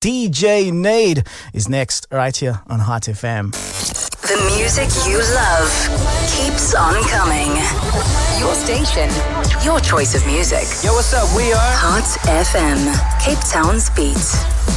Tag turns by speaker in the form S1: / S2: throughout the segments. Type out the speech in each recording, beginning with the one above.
S1: DJ Nade is next right here on Hot FM.
S2: The music you love keeps on coming. Your station, your choice of music.
S3: Yo, what's up? We are
S2: Hot FM, Cape Town's beat.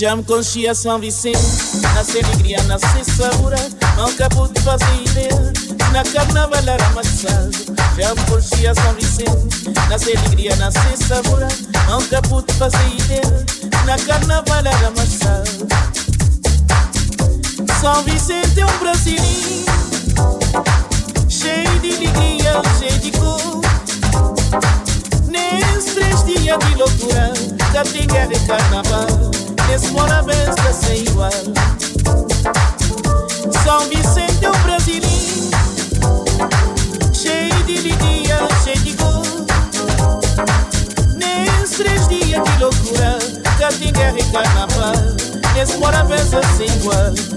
S3: Me conhecia São Vicente, nascer alegria, nascer sabor, nunca pude fazer ideia, na carnaval era amassado. Me conhecia São Vicente, nascer alegria, nascer sabor, nunca pude fazer ideia, na carnaval era amassado. São Vicente é um brasileiro, cheio de alegria, cheio de cor. Nesses três dias de loucura, já tem guerra e carnaval nesse mora benção sem igual. São Vicente é um cheio de alegria, cheio de gol. Nesses três dias de loucura, guerra e carnaval, nesse mora benção sem igual.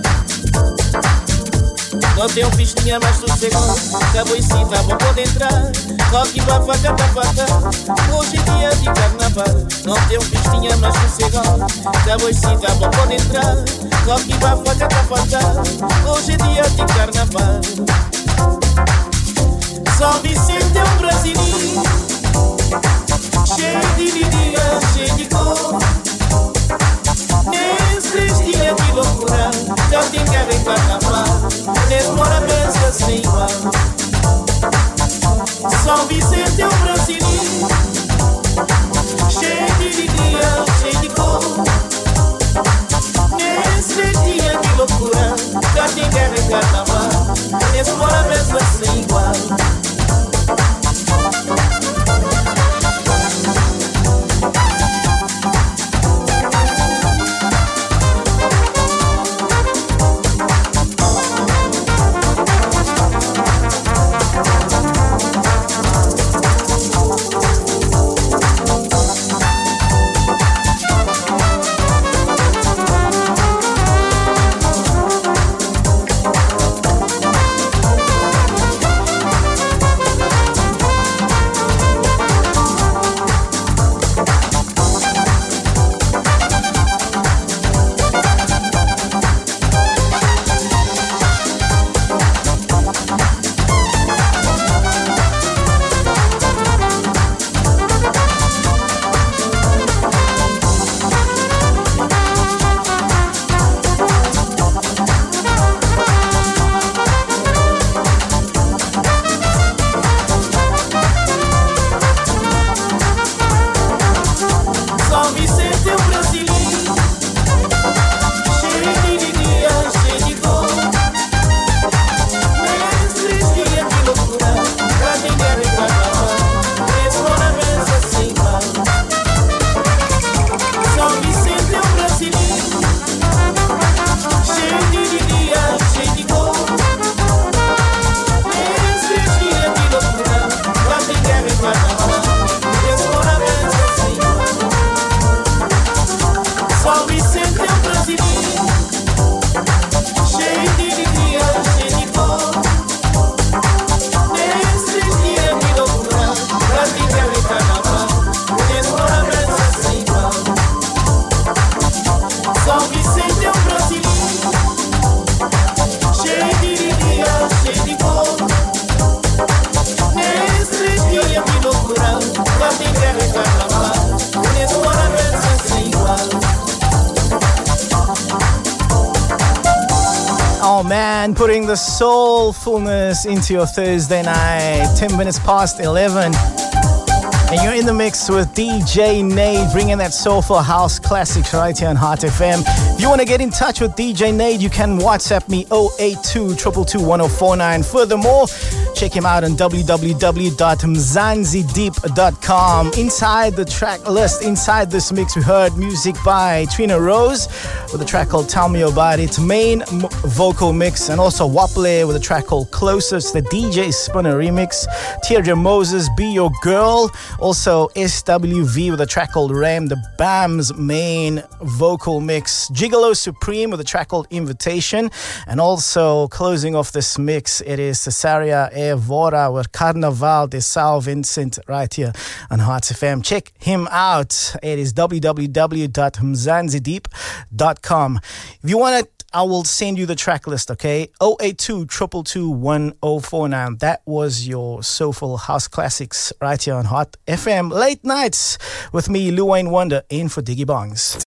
S3: Não tem um pistinha mais sossegado Acabou e sim, tá bom, pode entrar. Rock, bafaca, tapaca Hoje é dia de carnaval. Não tem um pistinha mais sossegado Acabou e sim, tá bom, pode entrar. Rock, bafaca, tapaca Hoje é dia de carnaval. São Vicente é um brasileiro. Cheio de lidia, cheio de cor Dias de loucura Já tem que haver carnaval Demora pensa sem igual São Vicente é um brasileiro Cheio de alegria, cheio de cor. Nesses dias de loucura Já tem que haver carnaval Demora pensa sem igual
S1: soulfulness into your Thursday night. 10 minutes past 11. And you're in the mix with DJ Nade, bringing that soulful house classics right here on Heart FM. If you want to get in touch with DJ Nade, you can WhatsApp me 082 222 Furthermore, check him out on www.mzanzideep.com. Inside the track list, inside this mix, we heard music by Trina Rose with a track called Tell Me About It, main m- vocal mix, and also Waple with a track called Closest, the DJ Spinner remix. Teardrop Moses, Be Your Girl. Also, SWV with a track called Ram, the BAM's main vocal mix. Gigolo Supreme with a track called Invitation. And also, closing off this mix, it is Cesaria Evora with Carnaval de São Vincent right here on Hearts FM. Check him out. It is www.mzanzideep.com. If you want to I will send you the track list, okay? 082 222 1049. That was your Soulful House Classics right here on Hot FM. Late nights with me, Lou Wayne Wonder, in for Diggy Bongs.